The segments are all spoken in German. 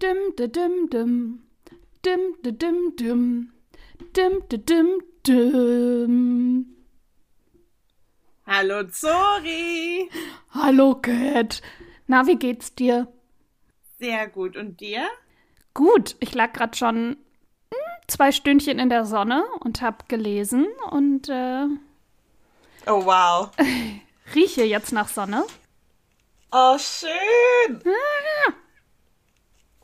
Dim, de, dim, dim. Dim, de, dim, dim. Dim, de, dim, dim. Hallo Zori. Hallo Cat. Na, wie geht's dir? Sehr gut. Und dir? Gut. Ich lag gerade schon hm, zwei Stündchen in der Sonne und hab gelesen und äh, Oh wow. rieche jetzt nach Sonne. Oh, schön.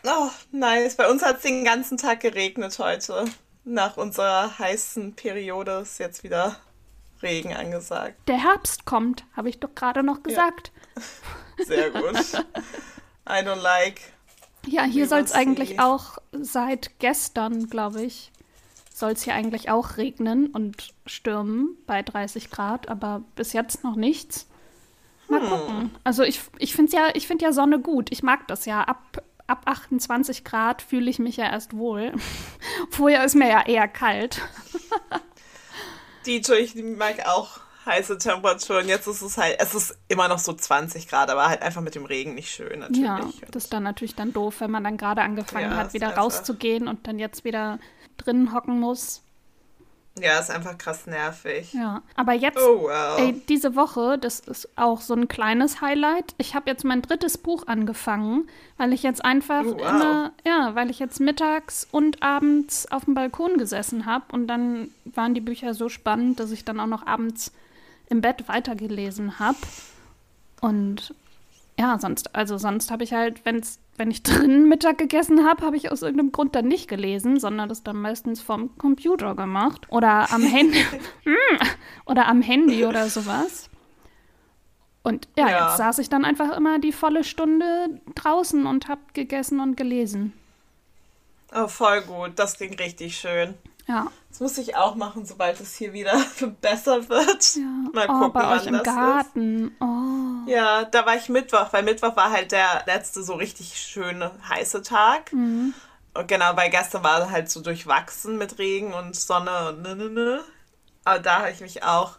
Oh, nice. Bei uns hat es den ganzen Tag geregnet heute. Nach unserer heißen Periode ist jetzt wieder Regen angesagt. Der Herbst kommt, habe ich doch gerade noch gesagt. Sehr gut. I don't like. Ja, hier soll es eigentlich auch seit gestern, glaube ich, soll es hier eigentlich auch regnen und stürmen bei 30 Grad, aber bis jetzt noch nichts. Mal Hm. gucken. Also ich, ich finde ja, ich finde ja Sonne gut. Ich mag das ja. Ab, ab 28 Grad fühle ich mich ja erst wohl. Vorher ist mir ja eher kalt. Dito, ich mag auch heiße Temperaturen. Jetzt ist es halt, es ist immer noch so 20 Grad, aber halt einfach mit dem Regen nicht schön natürlich. Ja, das ist dann natürlich dann doof, wenn man dann gerade angefangen Ja, hat, wieder einfach- rauszugehen und dann jetzt wieder drinnen hocken muss. Ja, ist einfach krass nervig. Ja, aber jetzt Oh wow. Ey, diese Woche, das ist auch so ein kleines Highlight. Ich habe jetzt mein drittes Buch angefangen, weil ich jetzt einfach Oh, wow. immer, ja, weil ich jetzt mittags und abends auf dem Balkon gesessen habe und dann waren die Bücher so spannend, dass ich dann auch noch abends im Bett weitergelesen habe. Und ja, sonst, also sonst habe ich halt, wenn's, wenn ich drinnen Mittag gegessen habe, habe ich aus irgendeinem Grund dann nicht gelesen, sondern das dann meistens vom Computer gemacht oder am Handy Hm, oder am Handy oder sowas. Und ja, Ja. jetzt saß ich dann einfach immer die volle Stunde draußen und habe gegessen und gelesen. Oh, voll gut. Das klingt richtig schön. Ja, Das muss ich auch machen, sobald es hier wieder besser wird. ja. Mal oh, gucken, bei wann euch im das Garten. Oh. ist. Ja, da war ich Mittwoch, weil Mittwoch war halt der letzte so richtig schöne heiße Tag. Mhm. Und genau, weil gestern war halt so durchwachsen mit Regen und Sonne und ne, ne, ne. Aber da habe ich mich auch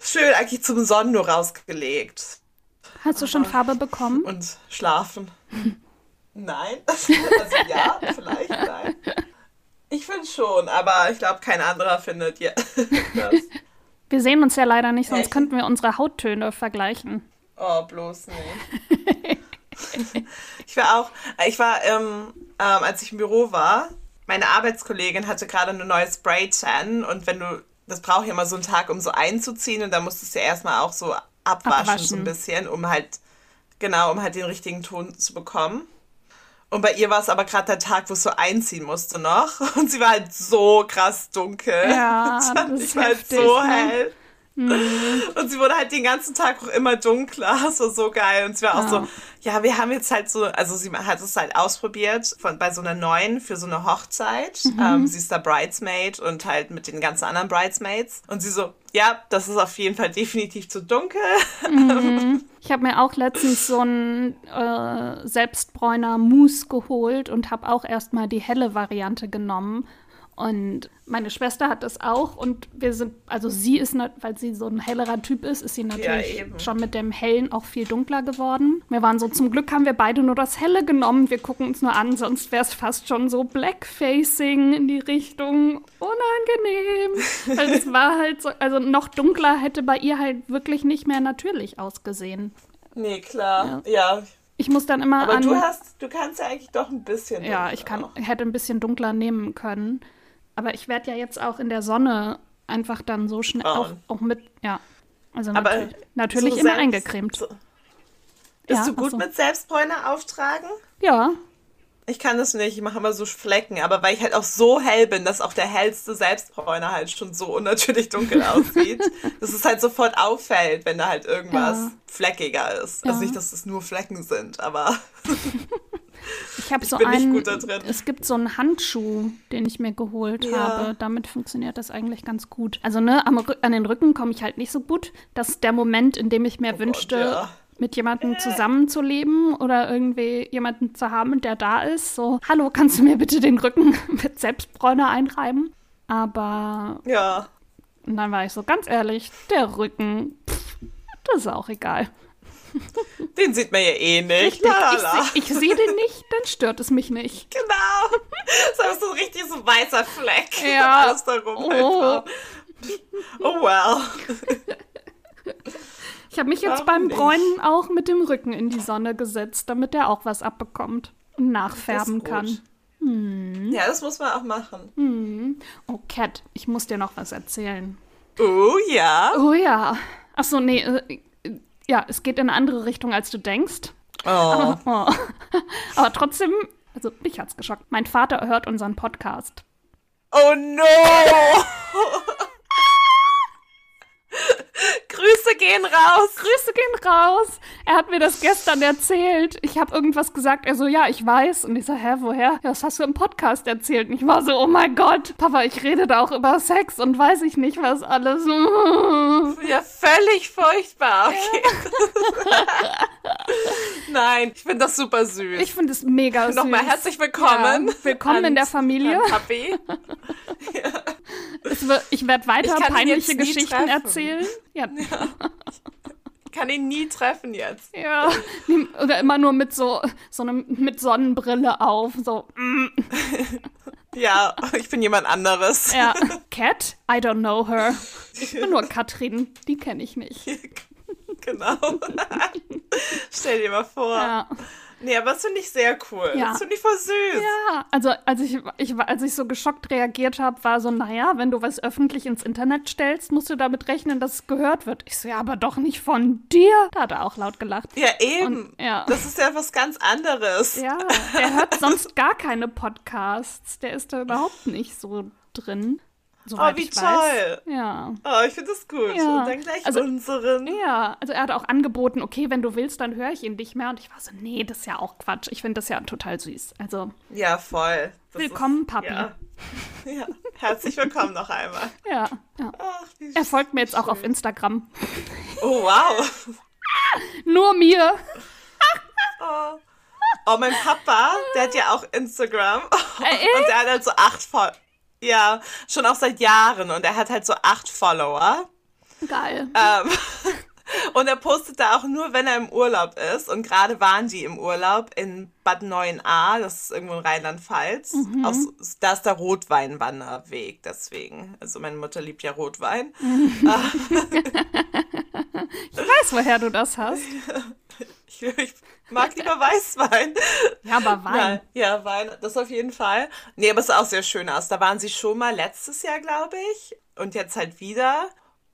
schön eigentlich zum Sonnen nur rausgelegt Hast du schon Farbe bekommen? und schlafen. Nein. Also ja, vielleicht, nein. Ich finde schon, aber ich glaube, kein anderer findet ja. das. Wir sehen uns ja leider nicht, sonst Echt? könnten wir unsere Hauttöne vergleichen. Oh, bloß nicht. ich war auch, ich war, ähm, ähm, als ich im Büro war, meine Arbeitskollegin hatte gerade ein neues Spray-Tan und wenn du, das braucht ja immer so einen Tag, um so einzuziehen und da musstest du ja erstmal auch so abwaschen, Abwaschen. so ein bisschen, um halt, genau, um halt den richtigen Ton zu bekommen. Und bei ihr war es aber gerade der Tag, wo es so einziehen musste noch. Und sie war halt so krass dunkel. Ja, das ich ist war halt heftig, so ne? hell. Und sie wurde halt den ganzen Tag auch immer dunkler. Das war so geil. Und sie war auch Ja. so, ja, wir haben jetzt halt so, also sie hat es halt ausprobiert von, bei so einer neuen für so eine Hochzeit. Mhm. Ähm, sie ist da Bridesmaid und halt mit den ganzen anderen Bridesmaids. Und sie so, ja, das ist auf jeden Fall definitiv zu dunkel. Ich habe mir auch letztens so einen äh, Selbstbräuner Mousse geholt und habe auch erstmal die helle Variante genommen. Und meine Schwester hat das auch und wir sind, also sie ist, weil sie so ein hellerer Typ ist, ist sie natürlich eben. schon mit dem Hellen auch viel dunkler geworden. Wir waren so, zum Glück haben wir beide nur das Helle genommen. Wir gucken uns nur an, sonst wäre es fast schon so Blackfacing in die Richtung unangenehm. Weil es war halt so, also noch dunkler hätte bei ihr halt wirklich nicht mehr natürlich ausgesehen. Nee, klar. Ja. Ich muss dann immer Aber an. du hast, du kannst ja eigentlich doch ein bisschen. ja, dunkler ich kann, hätte ein bisschen dunkler nehmen können. Aber ich werde ja jetzt auch in der Sonne einfach dann so schnell auch, auch mit, ja. Also Aber natürlich, natürlich so immer selbst- eingecremt. So. Bist Ja, du gut so. mit Selbstbräuner auftragen? Ja, Ich kann das nicht, ich mache immer so Flecken, aber weil ich halt auch so hell bin, dass auch der hellste Selbstbräuner halt schon so unnatürlich dunkel aussieht, dass es halt sofort auffällt, wenn da halt irgendwas Ja. fleckiger ist. Ja. Also nicht, dass es nur Flecken sind, aber ich habe so nicht einen. gut da drin. Es gibt so einen Handschuh, den ich mir geholt Ja. habe. Damit funktioniert das eigentlich ganz gut. Also ne, am, an den Rücken komme ich halt nicht so gut. Das ist der Moment, in dem ich mir Oh wünschte, Gott, ja. mit jemandem zusammenzuleben oder irgendwie jemanden zu haben, der da ist. So, hallo, kannst du mir bitte den Rücken mit Selbstbräuner einreiben? Aber ja. und dann war ich so, ganz ehrlich, der Rücken, pff, das ist auch egal. Den sieht man ja eh nicht. Richtig, ich, ich sehe den nicht, dann stört es mich nicht. Genau. Das ist so ein richtig so weißer Fleck. Ja. Alles darum oh. oh well. Ich habe mich jetzt Warum beim Bräunen auch mit dem Rücken in die Sonne gesetzt, damit der auch was abbekommt und nachfärben kann. Hm. Ja, das muss man auch machen. Hm. Oh, Cat, ich muss dir noch was erzählen. Oh ja. Oh ja. Achso, nee, äh, ja, es geht in eine andere Richtung, als du denkst. Oh. Aber, oh. Aber trotzdem, also mich hat's geschockt. Mein Vater hört unseren Podcast. Oh no! Grüße gehen raus. Grüße gehen raus. Er hat mir das gestern erzählt. Ich habe irgendwas gesagt. Er so, ja, ich weiß. Und ich so, hä, woher? Ja, das hast du im Podcast erzählt. Und ich war so, oh mein Gott, Papa, ich rede da auch über Sex und weiß ich nicht, was alles. Ja, völlig furchtbar. Okay. Nein, ich finde das super süß. Ich finde es mega süß. Nochmal herzlich willkommen. Ja, willkommen in der Familie. Papi. ja. wird, ich werde weiter ich peinliche Geschichten erzählen. Ja. ja. Ich kann ihn nie treffen jetzt. Ja. Oder immer nur mit so, so einem, mit Sonnenbrille auf. So. Mm. Ja, ich bin jemand anderes. Ja. Cat? I don't know her. Ich bin nur Katrin. Die kenne ich nicht. Genau. Stell dir mal vor. Ja. Nee, aber das finde ich sehr cool. Ja. Das finde ich voll süß. Ja, also als ich, ich, als ich so geschockt reagiert habe, war so, naja, wenn du was öffentlich ins Internet stellst, musst du damit rechnen, dass es gehört wird. Ich so, ja, aber doch nicht von dir. Da hat er auch laut gelacht. Ja, eben. Und, ja. Das ist ja was ganz anderes. Ja, der hört sonst gar keine Podcasts. Der ist da überhaupt nicht so drin. Soweit oh, wie toll. Ja. Oh, ich finde das gut. Ja. Und dann gleich also, unseren. Ja, also er hat auch angeboten, okay, wenn du willst, dann höre ich ihn nicht mehr. Und ich war so, nee, das ist ja auch Quatsch. Ich finde das ja total süß. Also. Ja, voll. Das willkommen, ist, Papi. Ja. ja. Herzlich willkommen noch einmal. Ja. ja. Ach, er folgt mir jetzt schön. auch auf Instagram. Oh, wow. Nur mir. oh. oh, mein Papa, der hat ja auch Instagram. Äh, und der hat halt so acht Follower. Ja, schon auch seit Jahren und er hat halt so acht Follower. Geil. Ähm, und er postet da auch nur, wenn er im Urlaub ist. Und gerade waren die im Urlaub in Bad 9a, das ist irgendwo in Rheinland-Pfalz. Mhm. Da ist der Rotweinwanderweg, deswegen. Also meine Mutter liebt ja Rotwein. Mhm. ich weiß, woher du das hast. Ich, ich mag lieber Weißwein. Ja, aber Wein. Nein, ja, Wein, das auf jeden Fall. Nee, aber es ist auch sehr schön aus. Da waren sie schon mal letztes Jahr, glaube ich. Und jetzt halt wieder.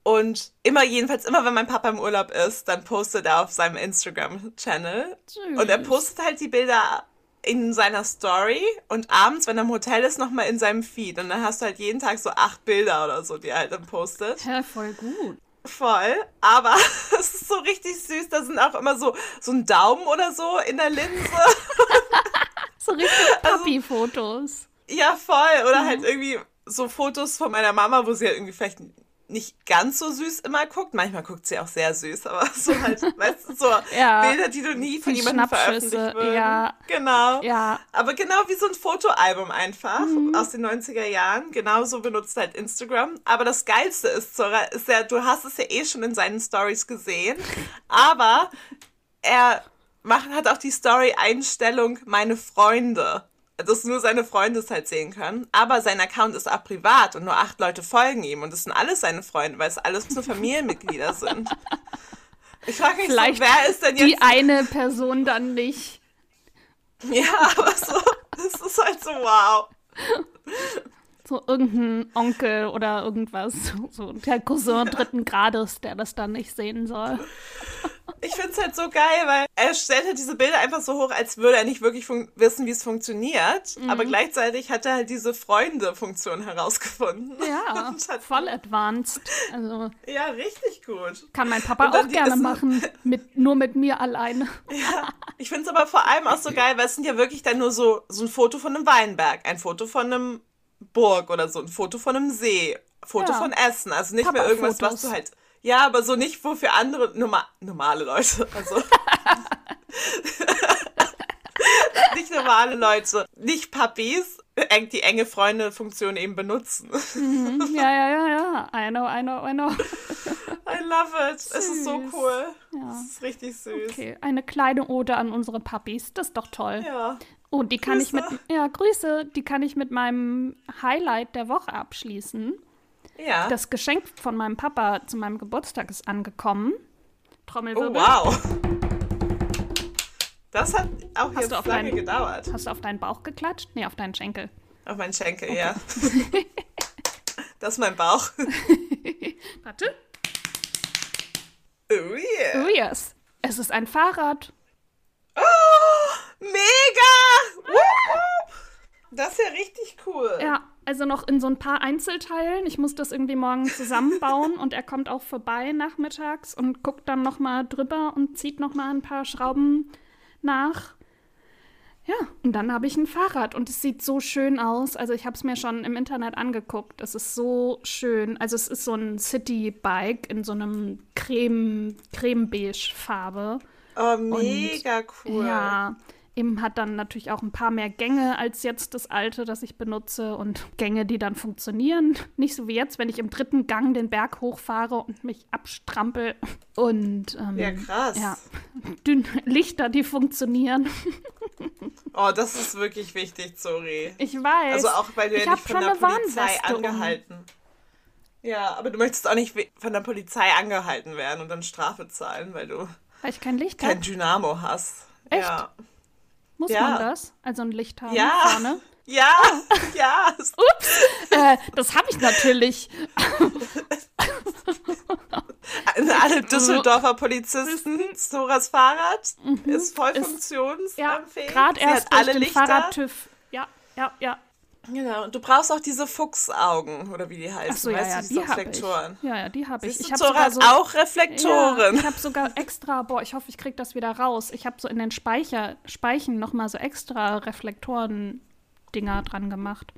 Und immer, jedenfalls, immer wenn mein Papa im Urlaub ist, dann postet er auf seinem Instagram-Channel. Und er postet halt die Bilder in seiner Story und abends, wenn er im Hotel ist, nochmal in seinem Feed. Und dann hast du halt jeden Tag so acht Bilder oder so, die er halt dann postet. Ja, voll gut. Voll, aber es ist so richtig süß. Da sind auch immer so, so ein Daumen oder so in der Linse. so richtig Papi-Fotos. Also, ja, voll. Oder mhm. halt irgendwie so Fotos von meiner Mama, wo sie halt irgendwie vielleicht nicht ganz so süß immer guckt. Manchmal guckt sie auch sehr süß, aber so halt, weißt du, so ja, Bilder, die du nie von jemandem veröffentlicht würdest. Ja. Genau. Ja. Aber genau wie so ein Fotoalbum einfach mhm. aus den 90er Jahren. Genauso benutzt halt Instagram. Aber das Geilste ist, Zora, ist ja, du hast es ja eh schon in seinen Stories gesehen, aber er macht, hat auch die Story-Einstellung meine Freunde dass nur seine Freunde es halt sehen können. Aber sein Account ist auch privat und nur acht Leute folgen ihm und es sind alles seine Freunde, weil es alles nur Familienmitglieder sind. Ich frage mich Vielleicht so, wer ist denn jetzt... Die eine Person dann nicht. Ja, aber so, das ist halt so wow. So irgendein Onkel oder irgendwas, so der Cousin dritten Grades, der das dann nicht sehen soll. Ich finde es halt so geil, weil er stellt halt diese Bilder einfach so hoch, als würde er nicht wirklich wissen, wie es funktioniert. Mhm. Aber gleichzeitig hat er halt diese Freunde-Funktion herausgefunden. Ja, voll advanced. Also, ja, richtig gut. Kann mein Papa auch gerne machen, mit, nur mit mir alleine. Ja, ich finde es aber vor allem auch so geil, weil es sind ja wirklich dann nur so, so ein Foto von einem Weinberg, ein Foto von einem Burg oder so, ein Foto von einem See, Foto ja. von Essen. Also nicht mehr irgendwas, was du halt ja, aber so nicht wo für andere norma normale Leute. Also. nicht normale Leute, nicht Puppies, die enge Freunde-Funktion eben benutzen. Mhm. Ja, ja, ja, ja. I know, I know, I know. I love it. Süß. Es ist so cool. Ja. Das ist richtig süß. Okay, eine kleine Ode an unsere Puppies. Das ist doch toll. Ja. Oh, die kann Grüße. ich mit, ja, Grüße, die kann ich mit meinem Highlight der Woche abschließen. Ja. Das Geschenk von meinem Papa zu meinem Geburtstag ist angekommen. oh, Trommelwirbel. wow. Das hat auch Hast jetzt lange deinen- gedauert. Hast du auf deinen Bauch geklatscht? Nee, auf deinen Schenkel. Auf meinen Schenkel, ja. das ist mein Bauch. Warte. Oh yeah. Oh yes. Es ist ein Fahrrad. Mega! Das ist ja richtig cool. Ja, also noch in so ein paar Einzelteilen. Ich muss das irgendwie morgen zusammenbauen und er kommt auch vorbei nachmittags und guckt dann noch mal drüber und zieht noch mal ein paar Schrauben nach. Ja, und dann habe ich ein Fahrrad und es sieht so schön aus. Also ich habe es mir schon im Internet angeguckt. Es ist so schön. Also es ist so ein City-Bike in so einem creme, creme-beige Farbe. Oh, mega cool. Ja, eben hat dann natürlich auch ein paar mehr Gänge als jetzt das alte, das ich benutze und Gänge, die dann funktionieren. Nicht so wie jetzt, wenn ich im dritten Gang den Berg hochfahre und mich abstrampel. Und ähm, Ja, krass. ja, dünn Lichter, die funktionieren. Oh, das ist wirklich wichtig, sorry. Ich weiß. Also auch, weil du ich ja nicht von der Polizei um. angehalten. Ja, aber du möchtest auch nicht von der Polizei angehalten werden und dann Strafe zahlen, weil du Weil ich kein Licht kein. Dynamo hast. Echt? Ja. Muss Ja. man das? Also ein Licht haben Ja. vorne? Ja, ja. es- Äh, das habe ich natürlich. Alle Düsseldorfer Polizisten, Soras Fahrrad ist voll Mhm. Ist- funktionsfähig. Ja, gerade erst durch alle den Lichter. Fahrradtüv. Ja, ja, ja. Genau, und du brauchst auch diese Fuchsaugen, oder wie die heißen, Ach so, ja, weißt ja, du, die habe ich. Reflektoren. Ja, ja, die habe ich. Siehst Ich habe sogar so auch Reflektoren. Ja, ich habe sogar extra, boah, ich hoffe, ich kriege das wieder raus. Ich habe so in den Speicher, Speichen nochmal so extra Reflektoren-Dinger dran gemacht.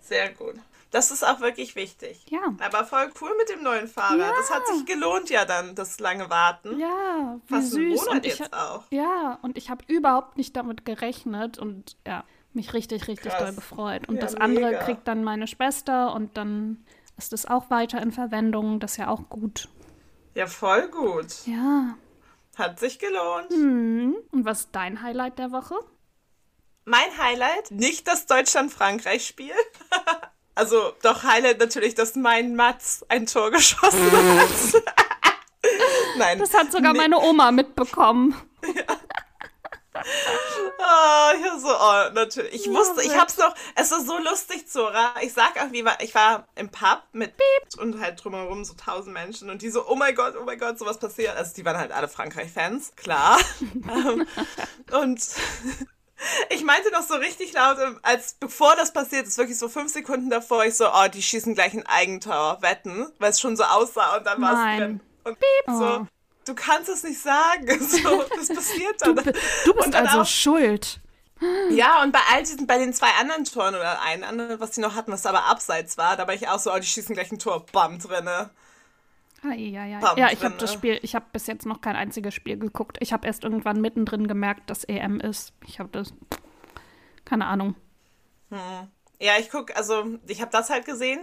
Sehr gut. Das ist auch wirklich wichtig. Ja. Aber voll cool mit dem neuen Fahrrad. Ja. Das hat sich gelohnt ja dann, das lange Warten. Ja, wie Fast einen süß. Monat Und ich, jetzt auch. ja, und ich habe überhaupt nicht damit gerechnet und ja, mich richtig, richtig Krass. doll gefreut. Und Ja, das andere mega. kriegt dann meine Schwester und dann ist es auch weiter in Verwendung. Das ist ja auch gut. Ja, voll gut. Ja. Hat sich gelohnt. Hm. Und was ist dein Highlight der Woche? Mein Highlight, nicht das Deutschland-Frankreich-Spiel. also doch Highlight natürlich, dass mein Mats ein Tor geschossen hat. Nein. Das hat sogar nee. meine Oma mitbekommen. Oh, ich war so, oh, natürlich. Ich wusste, ich hab's noch, es war so lustig, Zora. Ich sag auch, wie war, ich war im Pub mit und halt drumherum so tausend Menschen und die so, oh mein Gott, oh mein Gott, sowas passiert. Also die waren halt alle Frankreich-Fans, klar. Ähm, und ich meinte noch so richtig laut, ähm, als bevor das passiert ist, wirklich so fünf Sekunden davor, ich so, oh, die schießen gleich ein Eigentor, wetten, weil es schon so aussah und dann war es drin. Und Oh. so, du kannst es nicht sagen. So, das passiert dann. Du, du bist Und dann also auch- schuld. ja, und bei all diesen, bei den zwei anderen Toren oder ein anderen, was die noch hatten, was aber abseits war, da war ich auch so, oh, die schießen gleich ein Tor, bam, drinne. Ah, ja, ja. Bam ja, ich habe das? Spiel, ich habe bis jetzt noch kein einziges Spiel geguckt. Ich habe erst irgendwann mittendrin gemerkt, dass EM ist. Ich habe das, keine Ahnung. Ja, ich guck, also ich habe das halt gesehen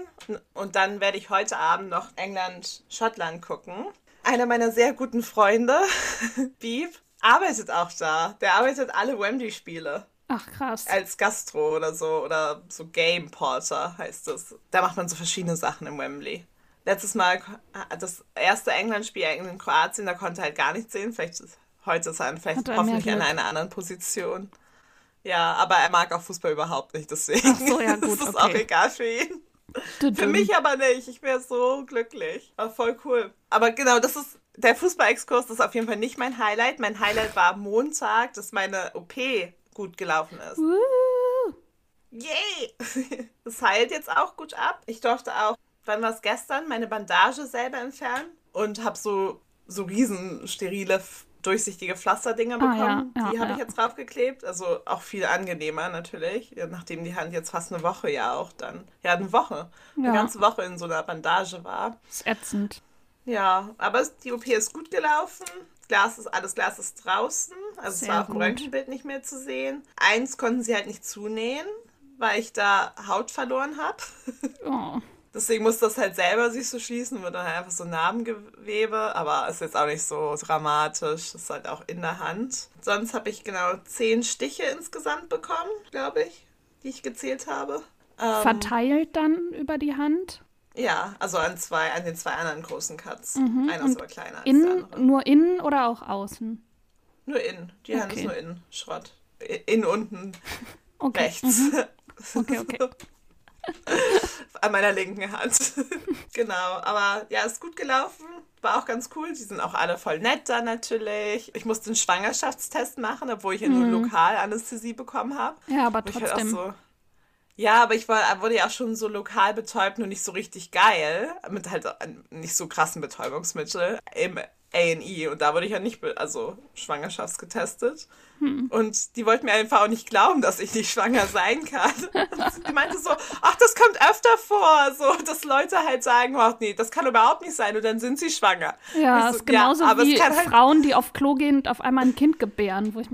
und dann werde ich heute Abend noch England-Schottland gucken. Einer meiner sehr guten Freunde, Beep, arbeitet auch da. Der arbeitet alle Wembley-Spiele. Ach, krass. als Gastro oder so oder so Game Porter heißt es. Da macht man so verschiedene Sachen im Wembley. Letztes Mal das erste England-Spiel in Kroatien, da konnte er halt gar nichts sehen. Vielleicht ist, heute ist er vielleicht er hoffentlich in einer anderen Position. Ja, aber er mag auch Fußball überhaupt nicht, deswegen so, ja, gut, ist es okay. auch egal für ihn. Für mich aber nicht. Ich wäre so glücklich. War voll cool. Aber genau, das ist der Fußball-Exkurs, das ist auf jeden Fall nicht mein Highlight. Mein Highlight war am Montag, dass meine OP gut gelaufen ist. Uh, Yay! Es heilt jetzt auch gut ab. Ich durfte auch, wann war es gestern, meine Bandage selber entfernen und habe so, so riesen sterile, durchsichtige Pflasterdinger Ah, bekommen. ja, ja, die habe ja. ich jetzt draufgeklebt. Also auch viel angenehmer natürlich, nachdem die Hand jetzt fast eine Woche ja auch dann, ja eine Woche, eine ganze Woche in so einer Bandage war. ist ätzend. Ja, aber die OP ist gut gelaufen. Glas ist, alles Glas ist draußen. Also Sehr es war auf dem. Röntgenbild nicht mehr zu sehen. Eins konnten sie halt nicht zunähen, weil ich da Haut verloren habe. Oh. Deswegen muss das halt selber sich so schließen, wird dann halt einfach so Narbengewebe, aber ist jetzt auch nicht so dramatisch. Ist halt auch in der Hand. Sonst habe ich genau zehn Stiche insgesamt bekommen, glaube ich, die ich gezählt habe. Ähm, Verteilt dann über die Hand? Ja, also an zwei, an den zwei anderen großen Cuts. Mhm. Einer ist aber kleiner als der andere. Nur innen oder auch außen? Nur innen. Die okay. Hand ist nur innen. Schrott. Innen unten. Okay. Rechts. Mhm. Okay, okay. An meiner linken Hand. genau, aber ja, ist gut gelaufen. War auch ganz cool. Die sind auch alle voll nett da natürlich. Ich musste einen Schwangerschaftstest machen, obwohl ich ja nur mhm. Lokalanästhesie bekommen habe. Ja, aber halt trotzdem. So, ja, aber ich war, wurde ja auch schon so lokal betäubt, nur nicht so richtig geil. Mit halt nicht so krassen Betäubungsmittel im A&E. Und da wurde ich ja nicht, also schwangerschaftsgetestet. Hm. Und die wollten mir einfach auch nicht glauben, dass ich nicht schwanger sein kann. die meinte so, ach, das kommt öfter vor, so, dass Leute halt sagen, ach nee, das kann überhaupt nicht sein und dann sind sie schwanger. Ja, so, ist genauso ja, wie halt Frauen, die auf Klo gehen und auf einmal ein Kind gebären, wo ich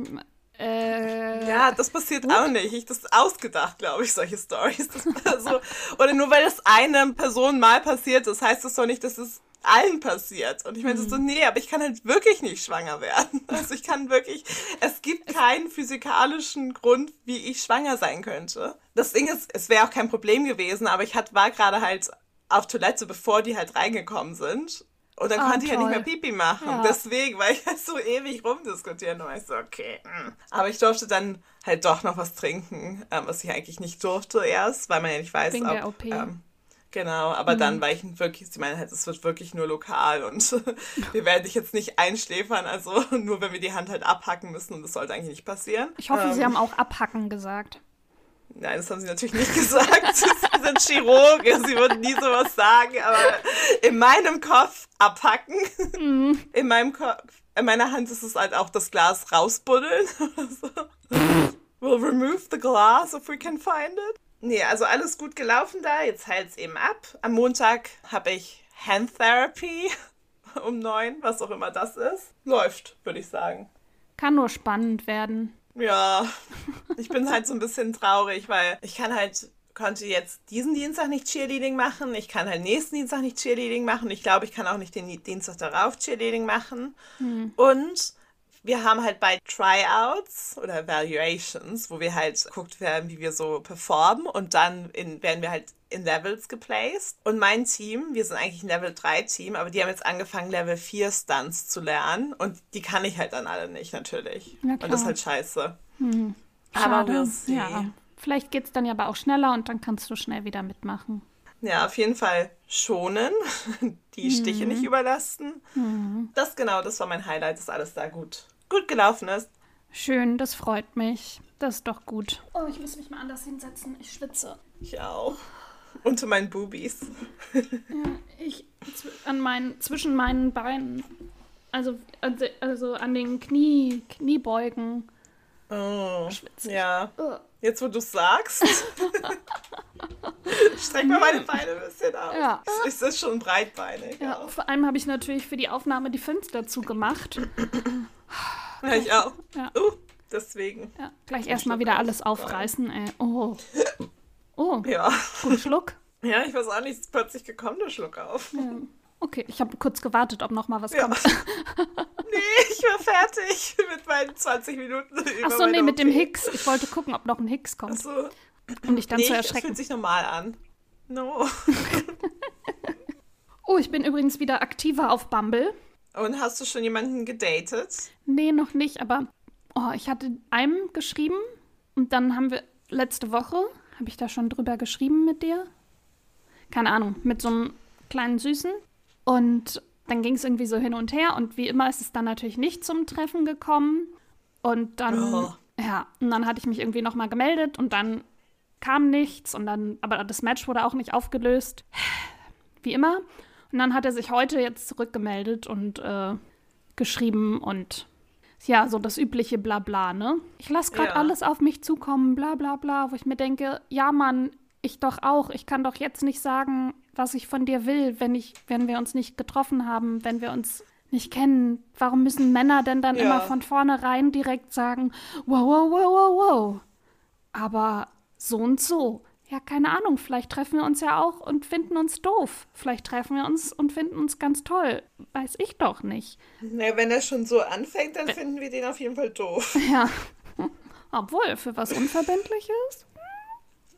äh, ja, das passiert gut. auch nicht. Ich das ausgedacht, glaube ich, solche Stories. So, oder nur weil es einer Person mal passiert ist, heißt das doch nicht, dass es allen passiert. Und ich meine mhm. so, nee, aber ich kann halt wirklich nicht schwanger werden. Also ich kann wirklich, es gibt keinen physikalischen Grund, wie ich schwanger sein könnte. Das Ding ist, es wäre auch kein Problem gewesen, aber ich hat, war gerade halt auf Toilette, bevor die halt reingekommen sind. Und dann oh, konnte ich ja nicht mehr Pipi machen. Ja. Deswegen, weil ich halt so ewig rumdiskutieren und ich so, okay. Hm. Aber ich durfte dann halt doch noch was trinken, ähm, was ich eigentlich nicht durfte erst, weil man ja nicht weiß, Wegen ob, der OP. Ähm, Genau, aber mhm. dann war ich wirklich, sie meinen halt, es wird wirklich nur lokal und wir werden dich jetzt nicht einschläfern, also nur wenn wir die Hand halt abhacken müssen und das sollte eigentlich nicht passieren. Ich hoffe, ähm, Sie haben auch abhacken gesagt. Nein, das haben sie natürlich nicht gesagt. sie sind Chirurgen, sie würden nie sowas sagen, aber in meinem Kopf abhacken. Mhm. In meinem Kopf, in meiner Hand ist es halt auch das Glas rausbuddeln. we'll remove the glass if we can find it. Nee, also alles gut gelaufen da. Jetzt heilt es eben ab. Am Montag habe ich Hand Therapy um neun, was auch immer das ist. Läuft, würde ich sagen. Kann nur spannend werden. Ja, ich bin halt so ein bisschen traurig, weil ich kann halt konnte jetzt diesen Dienstag nicht Cheerleading machen. Ich kann halt nächsten Dienstag nicht Cheerleading machen. Ich glaube, ich kann auch nicht den Dienstag darauf Cheerleading machen. Hm. Und wir haben halt bei Tryouts oder Evaluations, wo wir halt geguckt werden, wie wir so performen und dann in, werden wir halt in Levels geplaced. Und mein Team, wir sind eigentlich ein Level 3 Team, aber die haben jetzt angefangen, Level 4 Stunts zu lernen und die kann ich halt dann alle nicht, natürlich. Und das ist halt scheiße. Hm. Aber we'll see. Ja. Vielleicht geht es dann ja aber auch schneller und dann kannst du schnell wieder mitmachen. Ja, auf jeden Fall schonen, die Stiche mhm. nicht überlasten. Mhm. Das genau, das war mein Highlight, dass alles da gut gut gelaufen ist. Schön, das freut mich. Das ist doch gut. Oh, ich muss mich mal anders hinsetzen. Ich schwitze. Ich auch. Unter meinen Boobies. ja, ich an meinen, zwischen meinen Beinen. Also, also, also an den Knie, Kniebeugen. Oh, schwitze. Ja. Oh. Jetzt, wo du es sagst. Streck mal meine Beine ein bisschen aus. Ja. Es ist schon breitbeinig. Ja, auch. vor allem habe ich natürlich für die Aufnahme die Fenster zugemacht. Ja, ich auch. Ja. Uh, deswegen. Ja, gleich erstmal wieder alles aufreißen, ey. Oh. Oh. Ja. Gut, Schluck. Ja, ich weiß auch nicht, ist plötzlich gekommen, der Schluck auf. Ja. Okay, ich habe kurz gewartet, ob noch mal was ja. kommt. nee, ich war fertig mit meinen 20 Minuten. Achso, nee, mit dem Hicks. Ich wollte gucken, ob noch ein Hicks kommt. Achso. Um dich dann nee, zu erschrecken. Das fühlt sich normal an. No. oh, ich bin übrigens wieder aktiver auf Bumble. Und hast du schon jemanden gedatet? Nee, noch nicht, aber oh, ich hatte einem geschrieben und dann haben wir letzte Woche, habe ich da schon drüber geschrieben mit dir? Keine Ahnung, mit so einem kleinen Süßen. Und dann ging es irgendwie so hin und her und wie immer ist es dann natürlich nicht zum Treffen gekommen. Und dann, oh. ja, und dann hatte ich mich irgendwie nochmal gemeldet und dann kam nichts und dann, aber das Match wurde auch nicht aufgelöst. Wie immer. Und dann hat er sich heute jetzt zurückgemeldet und äh, geschrieben und ja, so das übliche Blabla, ne? Ich lasse gerade ja. alles auf mich zukommen, bla bla bla, wo ich mir denke, ja Mann, ich doch auch. Ich kann doch jetzt nicht sagen, was ich von dir will, wenn ich, wenn wir uns nicht getroffen haben, wenn wir uns nicht kennen. Warum müssen Männer denn dann ja. immer von vornherein direkt sagen, wow, wow, wow, wow, wow. Aber so und so. Ja, keine Ahnung. Vielleicht treffen wir uns ja auch und finden uns doof. Vielleicht treffen wir uns und finden uns ganz toll. Weiß ich doch nicht. Na, wenn er schon so anfängt, dann finden wir den auf jeden Fall doof. Ja. Obwohl, für was Unverbindliches?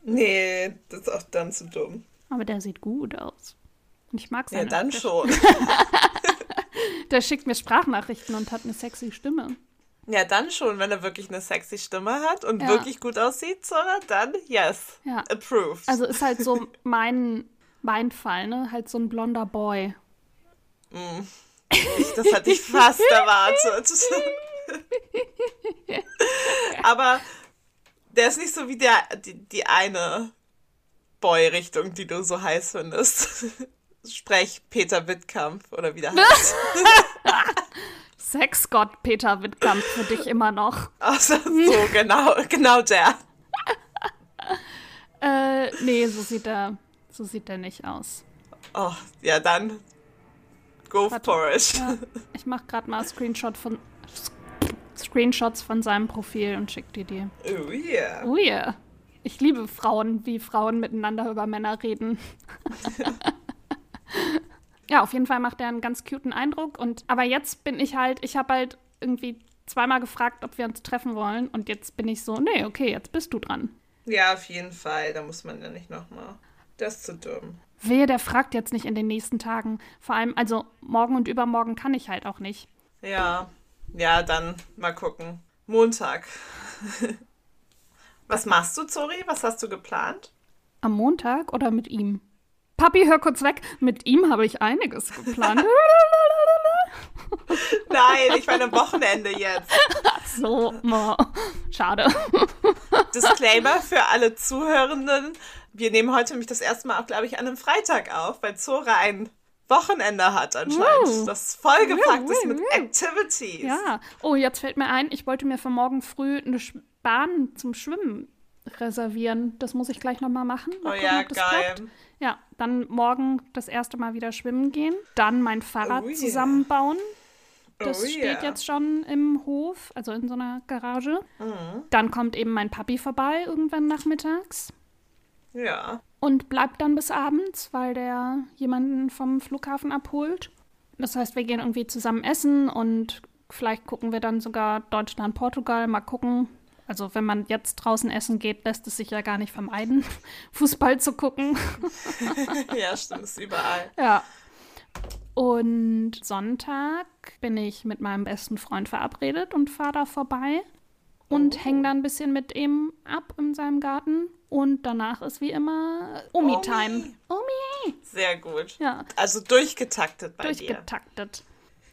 Nee, das ist auch dann zu dumm. Aber der sieht gut aus. Ich mag Ja, seine dann der, schon. der schickt mir Sprachnachrichten und hat eine sexy Stimme. Ja, dann schon, wenn er wirklich eine sexy Stimme hat und Ja. wirklich gut aussieht, Zora, dann yes. Ja. Approved. Also ist halt so mein, mein Fall, ne? Halt so ein blonder Boy. Ich, das hatte ich fast erwartet. Aber der ist nicht so wie der, die, die eine Boy-Richtung, die du so heiß findest. Sprech Peter Wittkampf oder wie der heißt. Sexgott Peter Wittkamp für dich immer noch. Also, so, genau, genau der. Äh, nee, so sieht er, so sieht er nicht aus. Oh, ja, dann go Warte. for it. Ja, ich mach gerade mal Screenshot von Screenshots von seinem Profil und schick die dir. Oh yeah. Oh yeah. Ich liebe Frauen, wie Frauen miteinander über Männer reden. Ja, auf jeden Fall macht er einen ganz cuten Eindruck. Und aber jetzt bin ich halt, ich habe halt irgendwie zweimal gefragt, ob wir uns treffen wollen. Und jetzt bin ich so, nee, okay, jetzt bist du dran. Ja, auf jeden Fall. Da muss man ja nicht nochmal. Das ist zu dumm. Wehe, der fragt jetzt nicht in den nächsten Tagen. Vor allem, also morgen und übermorgen kann ich halt auch nicht. Ja, ja, dann mal gucken. Montag. Was machst du, Zori? Was hast du geplant? Am Montag oder mit ihm? Papi, hör kurz weg. Mit ihm habe ich einiges geplant. Nein, ich meine am Wochenende jetzt. so, mo. schade. Disclaimer für alle Zuhörenden. Wir nehmen heute nämlich das erste Mal auch, glaube ich, an einem Freitag auf, weil Zora ein Wochenende hat anscheinend. Wow. Das vollgepackt Wow, ist mit wow. Activities. Ja. Oh, jetzt fällt mir ein, ich wollte mir für morgen früh eine Bahn zum Schwimmen reservieren. Das muss ich gleich nochmal machen. Mal Oh gucken, ja, ob das geil. klappt. Ja, dann morgen das erste Mal wieder schwimmen gehen. Dann mein Fahrrad Oh yeah. zusammenbauen. Das Oh steht yeah. jetzt schon im Hof, also in so einer Garage. Mhm. Dann kommt eben mein Papi vorbei irgendwann nachmittags Ja. und bleibt dann bis abends, weil der jemanden vom Flughafen abholt. Das heißt, wir gehen irgendwie zusammen essen und vielleicht gucken wir dann sogar Deutschland, Portugal, mal gucken. Also wenn man jetzt draußen essen geht, lässt es sich ja gar nicht vermeiden, Fußball zu gucken. ja, stimmt, ist überall. Ja. Und Sonntag bin ich mit meinem besten Freund verabredet und fahre da vorbei und Oh. hänge da ein bisschen mit ihm ab in seinem Garten. Und danach ist wie immer Omi-Time. Omi! Sehr gut. Ja, Also durchgetaktet bei dir. durchgetaktet.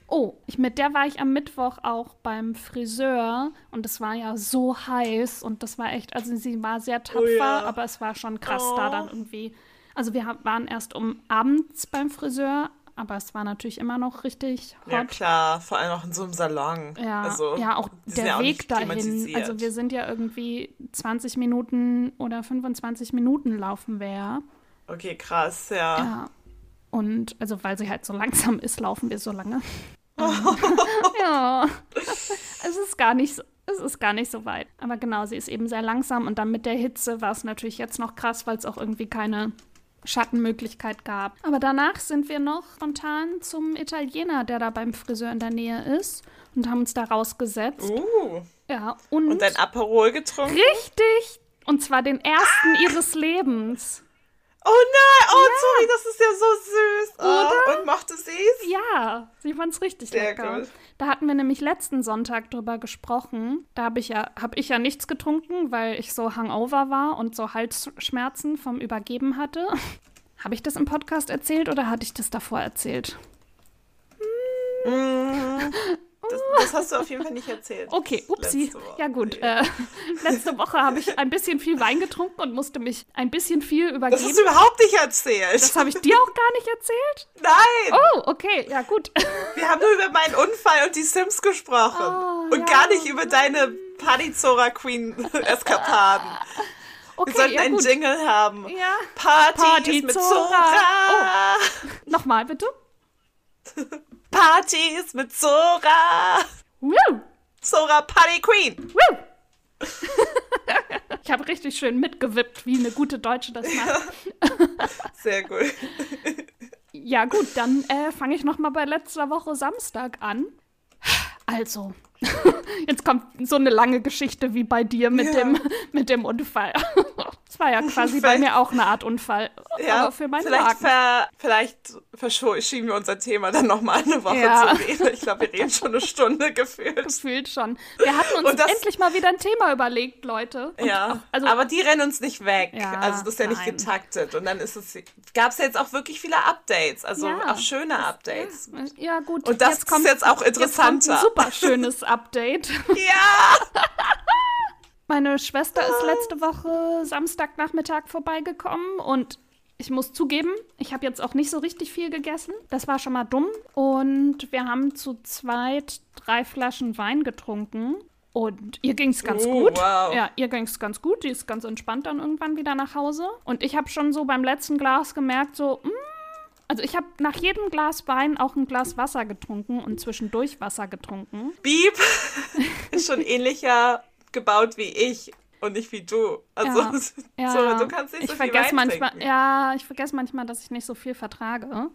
Oh, ich, mit der war ich am Mittwoch auch beim Friseur und es war ja so heiß und das war echt, also sie war sehr tapfer, Oh ja. aber es war schon krass da Oh. dann irgendwie. Also wir waren erst um abends beim Friseur, aber es war natürlich immer noch richtig hot. Ja, klar, vor allem auch in so einem Salon. Ja, also, ja, auch der ja auch Weg nicht dahin. Also wir sind ja irgendwie 20 Minuten oder 25 Minuten laufen wir ja. Okay, krass, ja. Ja. Und also weil sie halt so langsam ist, laufen wir so lange. ja. Es ist gar nicht so. Es ist gar nicht so weit. Aber genau, sie ist eben sehr langsam und dann mit der Hitze war es natürlich jetzt noch krass, weil es auch irgendwie keine Schattenmöglichkeit gab. Aber danach sind wir noch spontan zum Italiener, der da beim Friseur in der Nähe ist und haben uns da rausgesetzt. Uh, Ja, und, und dein Aperol getrunken? richtig. Und zwar den ersten ihres Lebens. Oh nein, oh sorry, das ist ja so süß. Oh, Oder? Und mochte sie es? Ja, sie fand's richtig Sehr lecker. gut. Da hatten wir nämlich letzten Sonntag drüber gesprochen. Da habe ich ja, habe ich ja nichts getrunken, weil ich so Hangover war und so Halsschmerzen vom Übergeben hatte. Habe ich das im Podcast erzählt oder hatte ich das davor erzählt? Das, das hast du auf jeden Fall nicht erzählt. Okay, upsi. Ja gut, äh, letzte Woche habe ich ein bisschen viel Wein getrunken und musste mich ein bisschen viel Das übergeben. hast du überhaupt nicht erzählt. Das habe ich dir auch gar nicht erzählt? Nein, Oh, okay, ja gut. wir haben nur über meinen Unfall und die Sims gesprochen. Oh, und ja. gar nicht über deine Partyzora Queen Eskapaden. Okay, Wir sollten ja einen gut. Jingle haben. Ja. Partys Party mit Zora. Zora. Nochmal bitte. Partys mit Zora. Woo! Zora Party Queen. Woo! Ich habe richtig schön mitgewippt, wie eine gute Deutsche das macht. Sehr gut. Ja, gut, dann äh, fange ich noch mal bei letzter Woche Samstag an. Also, jetzt kommt so eine lange Geschichte wie bei dir mit, ja. dem, mit dem Unfall. Das war ja quasi bei mir auch eine Art Unfall. Ja, aber für meinen vielleicht, ver, vielleicht verschieben wir unser Thema dann nochmal eine Woche ja. zu reden. Ich glaube, wir reden schon eine Stunde gefühlt. Gefühlt schon. Wir hatten uns das, endlich mal wieder ein Thema überlegt, Leute. Und ja, also, aber die rennen uns nicht weg. Ja, also das ist ja nicht nein. getaktet. Und dann ist es, gab es jetzt auch wirklich viele Updates. Also ja, auch schöne Updates. Ja, gut. Und das jetzt kommt, ist jetzt auch interessanter. Jetzt kommt ein super schönes Update. Ja! Meine Schwester ist letzte Woche Samstagnachmittag vorbeigekommen und ich muss zugeben, ich habe jetzt auch nicht so richtig viel gegessen. Das war schon mal dumm. Und wir haben zu zweit drei Flaschen Wein getrunken. Und ihr ging es ganz oh, gut. Wow. Ja, ihr ging es ganz gut. Die ist ganz entspannt dann irgendwann wieder nach Hause. Und ich habe schon so beim letzten Glas gemerkt, so, mh, mm, also ich habe nach jedem Glas Wein auch ein Glas Wasser getrunken und zwischendurch Wasser getrunken. Beep ist schon ähnlicher gebaut wie ich und nicht wie du. Also ja, ja, so, du kannst nicht ich so viel Wein manchmal, trinken. Ja, ich vergesse manchmal, dass ich nicht so viel vertrage.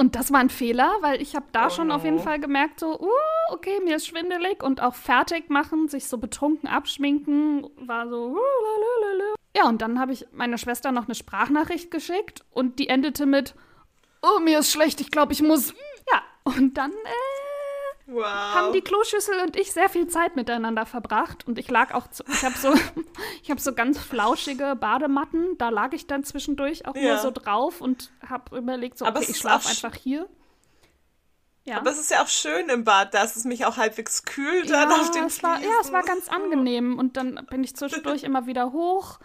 Und das war ein Fehler, weil ich habe da oh schon auf jeden Fall gemerkt, so, uh, okay, mir ist schwindelig und auch fertig machen, sich so betrunken abschminken, war so, uh, lalalala. Ja, und dann habe ich meiner Schwester noch eine Sprachnachricht geschickt und die endete mit, oh, mir ist schlecht, ich glaube, ich muss. Ja, und dann äh, Wow. haben die Kloschüssel und ich sehr viel Zeit miteinander verbracht. Und ich lag auch, zu, ich habe so, ich habe so ganz flauschige Badematten. Da lag ich dann zwischendurch auch ja. nur so drauf und habe überlegt, so, okay, ich schlafe einfach hier. Ja. Aber es ist ja auch schön im Bad, dass es mich auch halbwegs kühl dann ja, auf den es war, Ja, es war ganz angenehm. Und dann bin ich zwischendurch immer wieder hoch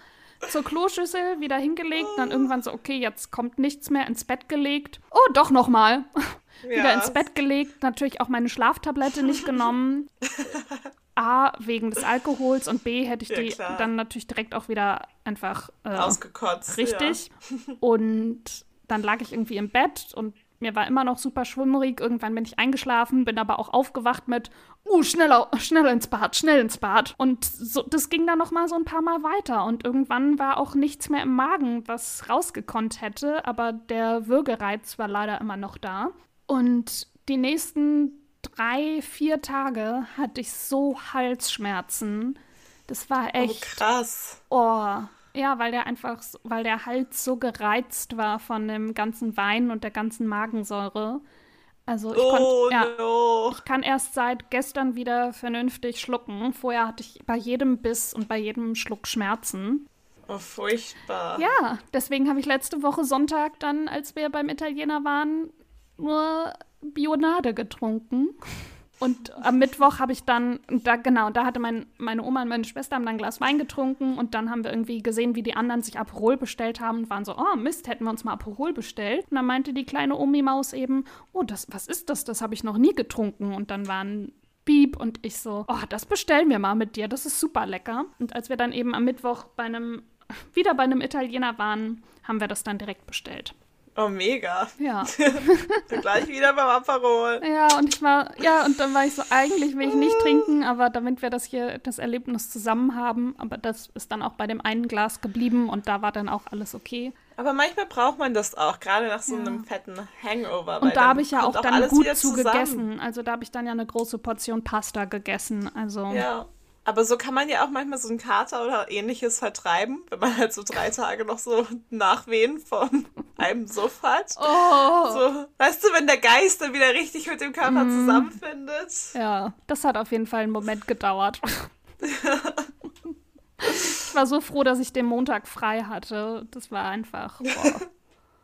zur Kloschüssel, wieder hingelegt. Dann irgendwann so, okay, jetzt kommt nichts mehr, ins Bett gelegt. Oh, doch noch mal ja. wieder ins Bett gelegt, natürlich auch meine Schlaftablette nicht genommen. A, wegen des Alkohols und B, hätte ich ja, die klar. dann natürlich direkt auch wieder einfach äh, ausgekotzt. Richtig. Ja. Und dann lag ich irgendwie im Bett und mir war immer noch super schwummerig. Irgendwann bin ich eingeschlafen, bin aber auch aufgewacht mit, uh, schneller, schnell ins Bad, schnell ins Bad. Und so, das ging dann noch mal so ein paar Mal weiter. Und irgendwann war auch nichts mehr im Magen, was rausgekonnt hätte. Aber der Würgereiz war leider immer noch da. Und die nächsten drei, vier Tage hatte ich so Halsschmerzen. Das war oh, echt. Oh, krass. Oh. Ja, weil der einfach, weil der Hals so gereizt war von dem ganzen Wein und der ganzen Magensäure. Also ich, oh, ja, no. ich kann erst seit gestern wieder vernünftig schlucken. Vorher hatte ich bei jedem Biss und bei jedem Schluck Schmerzen. Oh, furchtbar. Ja, deswegen habe ich letzte Woche Sonntag dann, als wir beim Italiener waren, nur Bionade getrunken. Und am Mittwoch habe ich dann, da, genau, da hatte mein, meine Oma und meine Schwester haben dann ein Glas Wein getrunken und dann haben wir irgendwie gesehen, wie die anderen sich Aperol bestellt haben und waren so, oh Mist, hätten wir uns mal Aperol bestellt. Und dann meinte die kleine Omi-Maus eben, oh, das, was ist das? Das habe ich noch nie getrunken. Und dann waren Piep und ich so, oh, das bestellen wir mal mit dir, das ist super lecker. Und als wir dann eben am Mittwoch bei einem, wieder bei einem Italiener waren, haben wir das dann direkt bestellt. Oh, mega. Ja. gleich wieder beim Aperol. Ja, und ich war, ja, und dann war ich so, eigentlich will ich nicht trinken, aber damit wir das hier, das Erlebnis zusammen haben, aber das ist dann auch bei dem einen Glas geblieben und da war dann auch alles okay. Aber manchmal braucht man das auch, gerade nach so ja. einem fetten Hangover. Und da habe ich ja auch dann gut zu gegessen. Also da habe ich dann ja eine große Portion Pasta gegessen. Also. Ja. Aber so kann man ja auch manchmal so einen Kater oder ähnliches vertreiben, wenn man halt so drei Tage noch so Nachwehen von einem Suff hat. Oh. So, weißt du, wenn der Geist dann wieder richtig mit dem Körper mm. zusammenfindet. Ja, das hat auf jeden Fall einen Moment gedauert. ich war so froh, dass ich den Montag frei hatte. Das war einfach. Boah.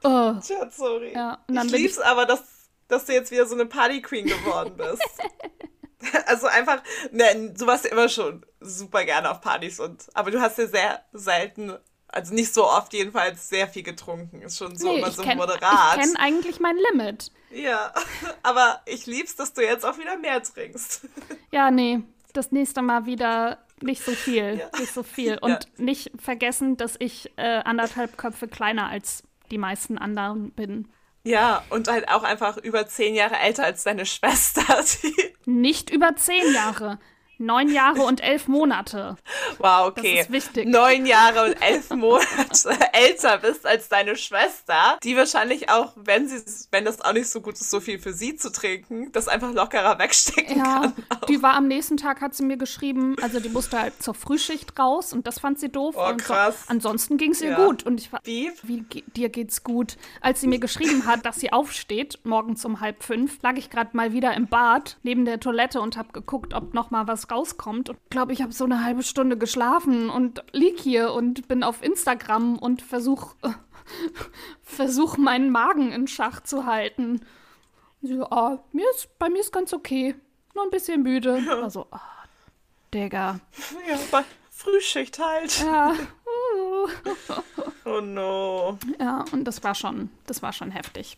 Oh. Tja, sorry. Ja, ich lieb's ich... aber, dass, dass du jetzt wieder so eine Party Queen geworden bist. Also einfach, ne, du warst ja immer schon super gerne auf Partys und, aber du hast ja sehr selten, also nicht so oft jedenfalls, sehr viel getrunken. Ist schon so nee, immer so kenn, moderat. Ich kenne eigentlich mein Limit. Ja, aber ich lieb's, dass du jetzt auch wieder mehr trinkst. Ja, nee, das nächste Mal wieder nicht so viel, ja. nicht so viel. Und ja. nicht vergessen, dass ich äh, anderthalb Köpfe kleiner als die meisten anderen bin. Ja, und halt auch einfach über zehn Jahre älter als deine Schwester. Nicht über zehn Jahre. Neun Jahre und elf Monate. Wow, okay. Das ist wichtig. Neun Jahre und elf Monate älter bist als deine Schwester, die wahrscheinlich auch, wenn sie, wenn das auch nicht so gut ist, so viel für sie zu trinken, das einfach lockerer wegstecken ja, kann. Auch. Die war am nächsten Tag, hat sie mir geschrieben, also die musste halt zur Frühschicht raus und das fand sie doof. Oh, krass. So, ansonsten ging es ihr ja. gut. Und ich wie? Wie dir geht's gut? Als sie mir geschrieben hat, dass sie aufsteht, morgens um halb fünf, lag ich gerade mal wieder im Bad neben der Toilette und habe geguckt, ob noch mal was rauskommt. Und glaube, ich habe so eine halbe Stunde geschlafen und lieg hier und bin auf Instagram und versuche äh, versuch meinen Magen in Schach zu halten. So, oh, mir ist, bei mir ist ganz okay. Nur ein bisschen müde. Ja. Also, oh, Digga. Ja, bei Frühschicht halt. Ja. oh no. Ja, und das war schon, das war schon heftig.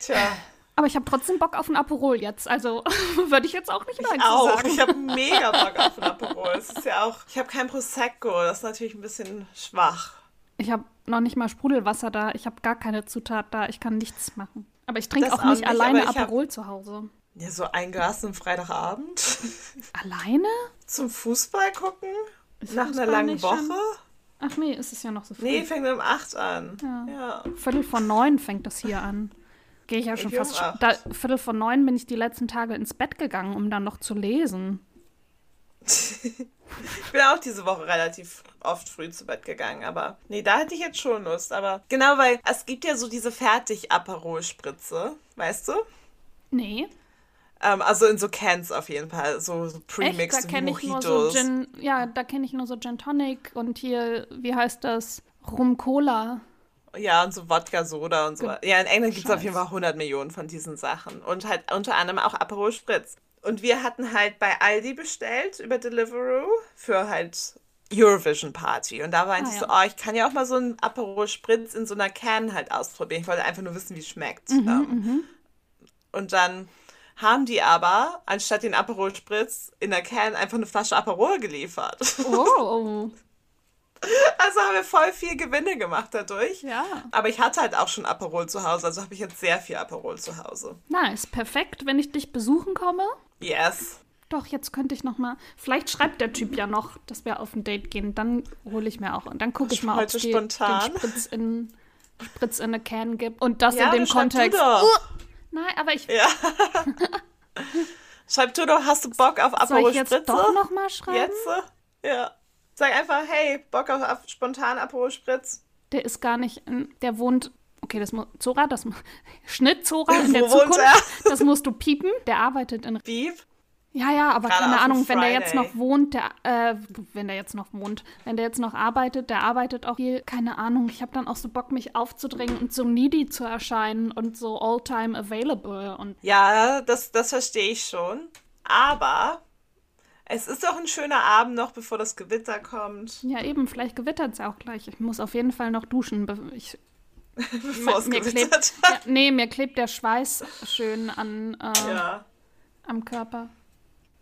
Tja. Aber ich habe trotzdem Bock auf ein Aperol jetzt. Also würde ich jetzt auch nicht Nein ich auch. Sagen. Ich habe mega Bock auf ein Aperol. Es ist ja auch, ich habe kein Prosecco. Das ist natürlich ein bisschen schwach. Ich habe noch nicht mal Sprudelwasser da. Ich habe gar keine Zutat da. Ich kann nichts machen. Aber ich trinke auch, auch, nicht alleine Aperol hab, zu Hause. Ja, so ein Glas am Freitagabend. Alleine? Zum Fußball gucken? Ist Nach einer langen Woche? Schon? Ach nee, ist es ja noch so früh. Nee, fängt um 8 an. Ja. ja. Viertel vor neun fängt das hier an. Gehe ich ja schon ich fast. Schon, da, Viertel vor neun bin ich die letzten Tage ins Bett gegangen, um dann noch zu lesen. ich bin auch diese Woche relativ oft früh zu Bett gegangen, aber nee, da hätte ich jetzt schon Lust. Aber genau, weil es gibt ja so diese Fertig-Aperol-Spritze, weißt du? Nee. Ähm, also in so Cans auf jeden Fall, so, so Premixed Echt? Da Mojitos. So Gin, ja, da kenne ich nur so Gin Tonic und hier, wie heißt das? Rum Cola. Ja, und so Wodka-Soda und so. Ja, in England gibt es auf jeden Fall 100 Millionen von diesen Sachen. Und halt unter anderem auch Aperol Spritz. Und wir hatten halt bei Aldi bestellt über Deliveroo für halt Eurovision Party. Und da war ah, ich ja. so, oh, ich kann ja auch mal so ein Aperol Spritz in so einer Can halt ausprobieren. Ich wollte einfach nur wissen, wie es schmeckt. Mhm, ähm, mhm. und dann haben die aber, anstatt den Aperol Spritz in der Can, einfach eine Flasche Aperol geliefert. Oh. Also haben wir voll viel Gewinne gemacht dadurch. Ja. Aber ich hatte halt auch schon Aperol zu Hause, also habe ich jetzt sehr viel Aperol zu Hause. Nice, perfekt, wenn ich dich besuchen komme. Yes. Doch, jetzt könnte ich noch mal. Vielleicht schreibt der Typ ja noch, dass wir auf ein Date gehen. Dann hole ich mir auch und dann gucke ich mal, ob es den Spritz in Spritz in eine Can gibt und das ja, in dem Kontext. Uh, nein, aber ich. Ja. Schreib du doch, hast du Bock auf Aperol Soll ich jetzt doch noch mal schreiben? Jetzt? Ja. Sag einfach, hey, Bock auf, auf spontan Aperol Spritz. Der ist gar nicht, der wohnt, okay, das muss, Zora, das Schnitt Zora in der Zukunft, das musst du piepen. Der arbeitet in Piep? Ja, ja, aber Gerade keine Ahnung, wenn der jetzt noch wohnt, der, äh, wenn der jetzt noch wohnt, wenn der jetzt noch arbeitet, der arbeitet auch viel, keine Ahnung. Ich habe dann auch so Bock, mich aufzudrängen und so needy zu erscheinen und so all-time available. Und ja, das, das verstehe ich schon. Aber es ist doch ein schöner Abend noch, bevor das Gewitter kommt. Ja, eben, vielleicht gewittert es auch gleich. Ich muss auf jeden Fall noch duschen. Ich, bevor es mir gewittert klebt, ja, Nee, mir klebt der Schweiß schön an, äh, ja. am Körper.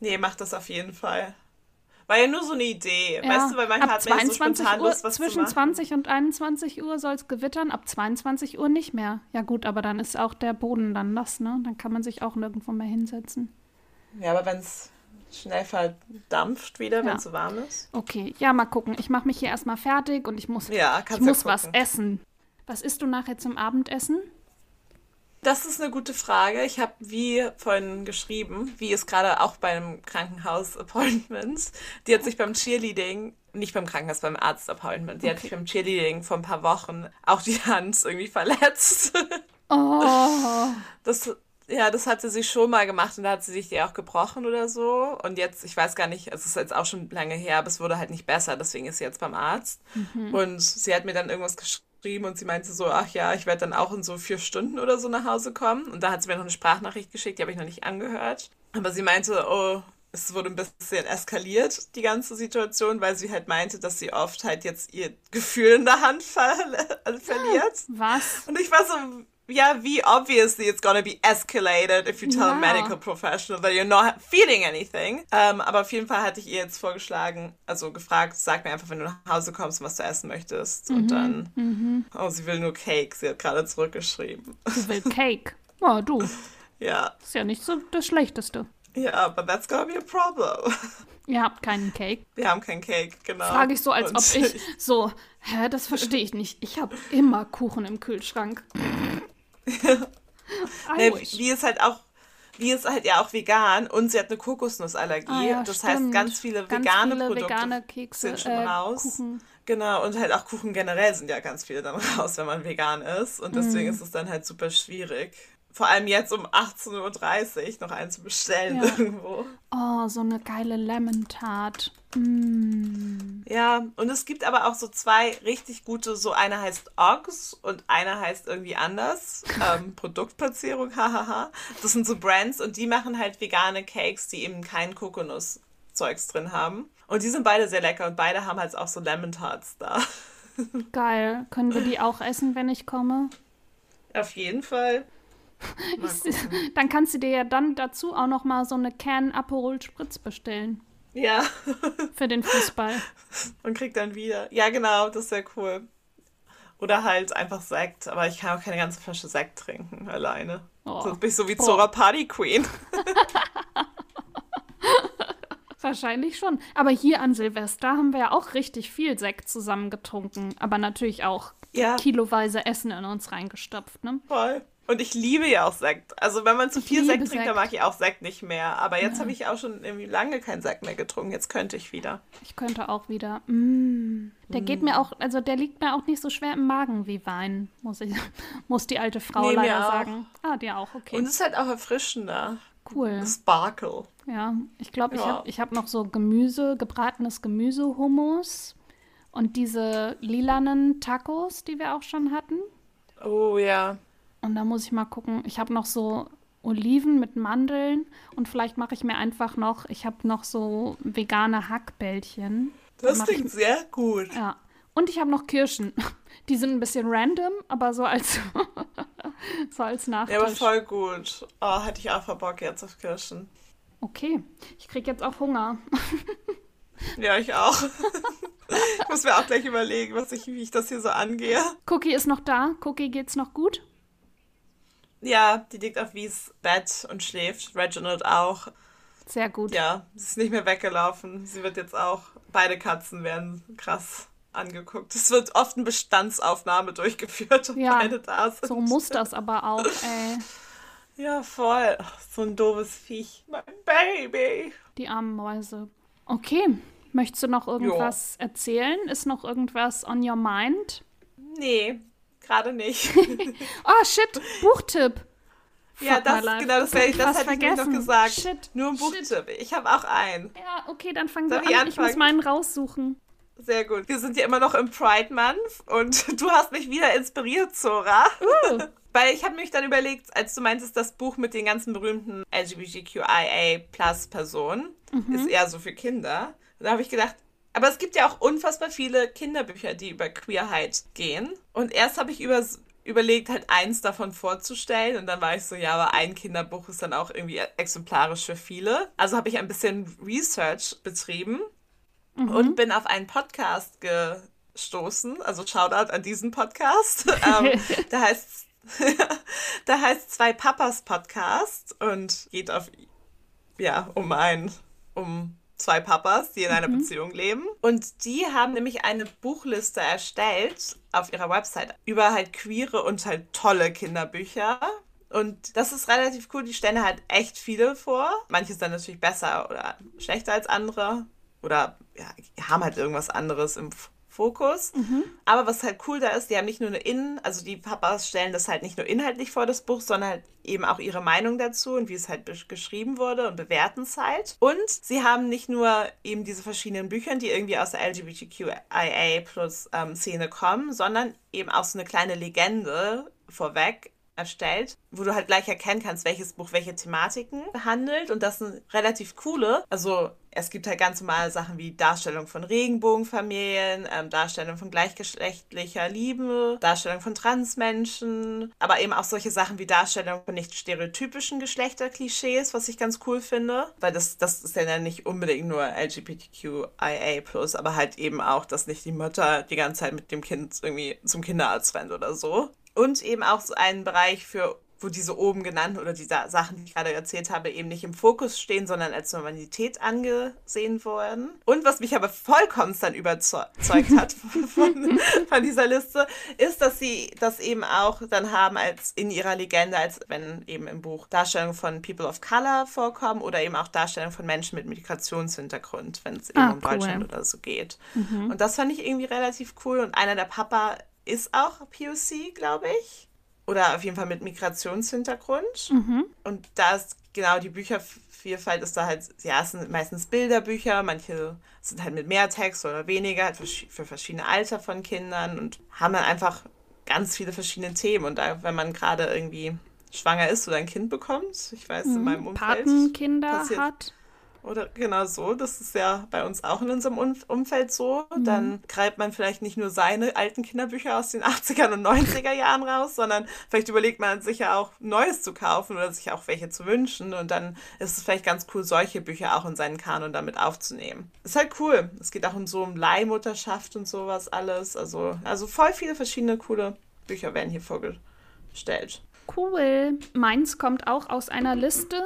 Nee, mach das auf jeden Fall. War ja nur so eine Idee. Ja. Weißt du, weil manchmal hat man so spontan Uhr, Lust, was Zwischen 20 und 21 Uhr soll es gewittern, ab 22 Uhr nicht mehr. Ja gut, aber dann ist auch der Boden dann nass, ne? Dann kann man sich auch nirgendwo mehr hinsetzen. Ja, aber wenn es schnell verdampft wieder, ja. wenn es so warm ist. Okay, ja, mal gucken. Ich mache mich hier erstmal fertig und ich muss, ja, ich muss was essen. Was isst du nachher zum Abendessen? Das ist eine gute Frage. Ich habe, wie vorhin geschrieben, wie es gerade auch beim Krankenhaus-Appointment, die hat sich beim Cheerleading, nicht beim Krankenhaus, beim Arzt-Appointment, die okay. hat sich beim Cheerleading vor ein paar Wochen auch die Hand irgendwie verletzt. Oh. Das ja, das hatte sie schon mal gemacht und da hat sie sich die auch gebrochen oder so. Und jetzt, ich weiß gar nicht, es ist jetzt auch schon lange her, aber es wurde halt nicht besser, deswegen ist sie jetzt beim Arzt. Mhm. Und sie hat mir dann irgendwas geschrieben und sie meinte so, ach ja, ich werde dann auch in so vier Stunden oder so nach Hause kommen. Und da hat sie mir noch eine Sprachnachricht geschickt, die habe ich noch nicht angehört. Aber sie meinte, oh, es wurde ein bisschen eskaliert, die ganze Situation, weil sie halt meinte, dass sie oft halt jetzt ihr Gefühl in der Hand ver verliert. Was? Und ich war so, ja, wie obviously it's gonna be escalated if you tell ja. a medical professional that you're not feeling anything. Ähm, aber auf jeden Fall hatte ich ihr jetzt vorgeschlagen, also gefragt, sag mir einfach, wenn du nach Hause kommst, was du essen möchtest. Mhm. Und dann, mhm. oh, sie will nur Cake. Sie hat gerade zurückgeschrieben. Sie will Cake. Oh, du. Ja. Ist ja nicht so das Schlechteste. Ja, yeah, but that's gonna be a problem. Ihr habt keinen Cake. Wir haben keinen Cake, genau. Frage ich so, als Und ob ich so, hä, das verstehe ich nicht. Ich habe immer Kuchen im Kühlschrank. nee, wie es halt auch wie ist halt ja auch vegan und sie hat eine Kokosnussallergie. Ah, ja, das stimmt. heißt, ganz viele ganz vegane viele Produkte vegane Kekse, sind schon äh, raus. Kuchen. Genau, und halt auch Kuchen generell sind ja ganz viele dann raus, wenn man vegan ist. Und deswegen mm. ist es dann halt super schwierig vor allem jetzt um 18.30 Uhr noch einen zu bestellen ja. irgendwo. Oh, so eine geile Lemon-Tart. Mm. Ja, und es gibt aber auch so zwei richtig gute, so eine heißt Oggs und eine heißt irgendwie anders. ähm, Produktplatzierung, hahaha. das sind so Brands und die machen halt vegane Cakes, die eben kein Kokosnuss-Zeugs drin haben. Und die sind beide sehr lecker und beide haben halt auch so Lemon Tarts da. Geil. Können wir die auch essen, wenn ich komme? Auf jeden Fall. Ich, dann kannst du dir ja dann dazu auch noch mal so eine Can Aperol Spritz bestellen. Ja. Für den Fußball. Und kriegt dann wieder. Ja, genau, das wäre cool. Oder halt einfach Sekt, aber ich kann auch keine ganze Flasche Sekt trinken alleine. Oh. Sonst bin ich so wie Zora oh. Party Queen. Wahrscheinlich schon. Aber hier an Silvester haben wir ja auch richtig viel Sekt zusammen getrunken. Aber natürlich auch ja. kiloweise Essen in uns reingestopft, ne? Voll. Und ich liebe ja auch Sekt. Also wenn man zu viel Sekt trinkt, Sekt. dann mag ich auch Sekt nicht mehr. Aber jetzt ja. habe ich auch schon irgendwie lange keinen Sekt mehr getrunken. Jetzt könnte ich wieder. Ich könnte auch wieder. Mm. Der mm. geht mir auch, also der liegt mir auch nicht so schwer im Magen wie Wein, muss ich, muss die alte Frau nee, leider sagen. Ah, dir auch, okay. Und es ist halt auch erfrischender. Cool. Sparkle. Ja, ich glaube, ja. ich habe ich hab noch so Gemüse, gebratenes Gemüsehummus und diese lilanen Tacos, die wir auch schon hatten. Oh ja. Und da muss ich mal gucken. Ich habe noch so Oliven mit Mandeln und vielleicht mache ich mir einfach noch, ich habe noch so vegane Hackbällchen. Das klingt ich, sehr gut. Ja. Und ich habe noch Kirschen. Die sind ein bisschen random, aber so als, so als Nachtisch. Ja, aber voll gut. Oh, hätte ich auch Bock jetzt auf Kirschen. Okay, ich kriege jetzt auch Hunger. ja, ich auch. ich muss mir auch gleich überlegen, was ich, wie ich das hier so angehe. Cookie ist noch da. Cookie geht's noch gut? Ja, die liegt auf Wies Bett und schläft. Reginald auch. Sehr gut. Ja, sie ist nicht mehr weggelaufen. Sie wird jetzt auch, beide Katzen werden krass angeguckt. Es wird oft eine Bestandsaufnahme durchgeführt und ja, beide da sind. So muss das aber auch, ey. Ja, voll. so ein doofes Viech. Mein Baby. Die armen Mäuse. Okay. Möchtest du noch irgendwas jo. erzählen? Ist noch irgendwas on your mind? Nee, Gerade nicht. oh, shit, Buchtipp. Ja, das, genau, das, ich, das hätte ich noch gesagt. Shit. Nur ein Buchtipp. Ich habe auch einen. Ja, okay, dann fangen wir an. Anfangen? Ich muss meinen raussuchen. Sehr gut. Wir sind ja immer noch im Pride Month und du hast mich wieder inspiriert, Zora. Uh. Weil ich habe mich dann überlegt, als du meintest, das Buch mit den ganzen berühmten LGBTQIA-Plus-Personen mhm. ist eher so für Kinder. da habe ich gedacht, aber es gibt ja auch unfassbar viele Kinderbücher, die über Queerheit gehen. Und erst habe ich über, überlegt, halt eins davon vorzustellen. Und dann war ich so, ja, aber ein Kinderbuch ist dann auch irgendwie exemplarisch für viele. Also habe ich ein bisschen Research betrieben mhm. und bin auf einen Podcast gestoßen. Also Shoutout an diesen Podcast. ähm, da heißt da heißt zwei Papas Podcast und geht auf ja um ein um zwei Papas, die in einer mhm. Beziehung leben. Und die haben nämlich eine Buchliste erstellt auf ihrer Website über halt queere und halt tolle Kinderbücher. Und das ist relativ cool. Die stellen halt echt viele vor. Manche sind natürlich besser oder schlechter als andere. Oder ja, haben halt irgendwas anderes im Fokus. Mhm. Aber was halt cool da ist, die haben nicht nur eine Innen, also die Papas stellen das halt nicht nur inhaltlich vor das Buch, sondern halt eben auch ihre Meinung dazu und wie es halt geschrieben wurde und bewerten es halt. Und sie haben nicht nur eben diese verschiedenen Bücher, die irgendwie aus der LGBTQIA plus ähm, Szene kommen, sondern eben auch so eine kleine Legende vorweg erstellt, wo du halt gleich erkennen kannst, welches Buch welche Thematiken behandelt. Und das sind relativ coole. Also es gibt halt ganz normale Sachen wie Darstellung von Regenbogenfamilien, ähm, Darstellung von gleichgeschlechtlicher Liebe, Darstellung von Transmenschen, aber eben auch solche Sachen wie Darstellung von nicht stereotypischen Geschlechterklischees, was ich ganz cool finde, weil das, das ist ja nicht unbedingt nur LGBTQIA+, aber halt eben auch, dass nicht die Mutter die ganze Zeit mit dem Kind irgendwie zum Kinderarzt rennt oder so und eben auch so einen Bereich für wo diese oben genannten oder die Sachen, die ich gerade erzählt habe, eben nicht im Fokus stehen, sondern als Normalität angesehen wurden. Und was mich aber vollkommen dann überzeugt hat von, von dieser Liste, ist, dass sie das eben auch dann haben als in ihrer Legende, als wenn eben im Buch Darstellungen von People of Color vorkommen oder eben auch Darstellungen von Menschen mit Migrationshintergrund, wenn es eben ah, um cool. Deutschland oder so geht. Mhm. Und das fand ich irgendwie relativ cool. Und einer der Papa ist auch POC, glaube ich. Oder auf jeden Fall mit Migrationshintergrund. Mhm. Und da ist genau die Büchervielfalt ist da halt, ja, es sind meistens Bilderbücher, manche sind halt mit mehr Text oder weniger, halt für verschiedene Alter von Kindern und haben dann einfach ganz viele verschiedene Themen. Und da, wenn man gerade irgendwie schwanger ist oder ein Kind bekommt, ich weiß, mhm. in meinem Umfeld. Patenkinder hat. Oder genau so, das ist ja bei uns auch in unserem Umfeld so. Mhm. Dann greift man vielleicht nicht nur seine alten Kinderbücher aus den 80er und 90er Jahren raus, sondern vielleicht überlegt man sich ja auch Neues zu kaufen oder sich auch welche zu wünschen. Und dann ist es vielleicht ganz cool, solche Bücher auch in seinen Kanon damit aufzunehmen. Ist halt cool. Es geht auch um so um Leihmutterschaft und sowas alles. Also, also voll viele verschiedene coole Bücher werden hier vorgestellt. Cool. Meins kommt auch aus einer Liste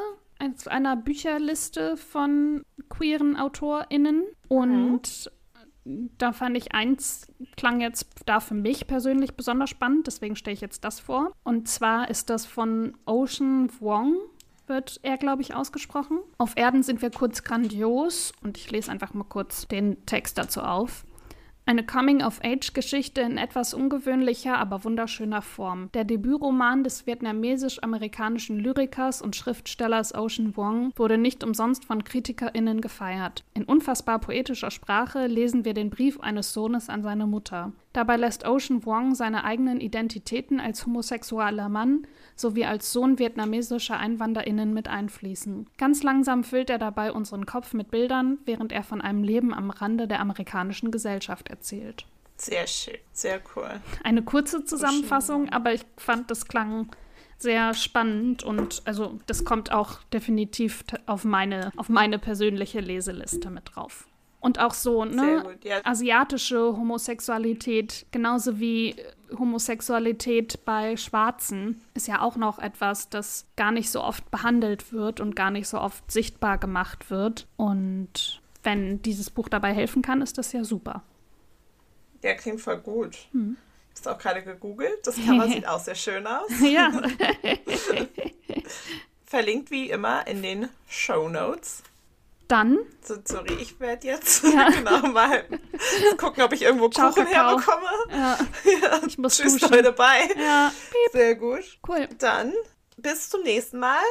aus einer Bücherliste von queeren AutorInnen. Und mhm. da fand ich eins, klang jetzt da für mich persönlich besonders spannend, deswegen stelle ich jetzt das vor. Und zwar ist das von Ocean Wong wird er, glaube ich, ausgesprochen. Auf Erden sind wir kurz grandios und ich lese einfach mal kurz den Text dazu auf. Eine Coming-of-Age-Geschichte in etwas ungewöhnlicher, aber wunderschöner Form. Der Debütroman des vietnamesisch-amerikanischen Lyrikers und Schriftstellers Ocean Wong wurde nicht umsonst von KritikerInnen gefeiert. In unfassbar poetischer Sprache lesen wir den Brief eines Sohnes an seine Mutter. Dabei lässt Ocean Wong seine eigenen Identitäten als homosexueller Mann sowie als Sohn vietnamesischer EinwanderInnen mit einfließen. Ganz langsam füllt er dabei unseren Kopf mit Bildern, während er von einem Leben am Rande der amerikanischen Gesellschaft erzählt. Sehr schön, sehr cool. Eine kurze Zusammenfassung, aber ich fand, das klang sehr spannend und also das kommt auch definitiv auf meine, auf meine persönliche Leseliste mit drauf. Und auch so, ne? Gut, ja. Asiatische Homosexualität, genauso wie Homosexualität bei Schwarzen, ist ja auch noch etwas, das gar nicht so oft behandelt wird und gar nicht so oft sichtbar gemacht wird. Und wenn dieses Buch dabei helfen kann, ist das ja super. Ja, klingt voll gut. Hm. Hast auch gerade gegoogelt. Das Cover sieht auch sehr schön aus. Ja. Verlinkt wie immer in den Show Notes. Dann. So, sorry, ich werde jetzt ja. genau mal gucken, ob ich irgendwo Ciao, Kuchen Kakao. herbekomme. Ja. ja. Ich muss Tschüss duschen. Leute, bye. Ja. Sehr gut. Cool. Dann bis zum nächsten Mal,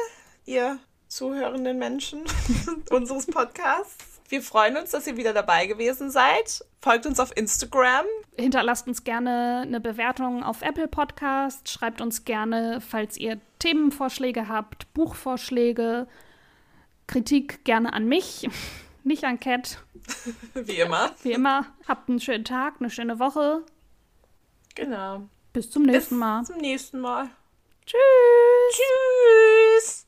ihr zuhörenden Menschen unseres Podcasts. Wir freuen uns, dass ihr wieder dabei gewesen seid. Folgt uns auf Instagram. Hinterlasst uns gerne eine Bewertung auf Apple Podcast. Schreibt uns gerne, falls ihr Themenvorschläge habt, Buchvorschläge, Kritik gerne an mich, nicht an Cat. Wie immer. Wie immer. Habt einen schönen Tag, eine schöne Woche. Genau. Bis zum nächsten Mal. Bis zum nächsten Mal. Tschüss. Tschüss.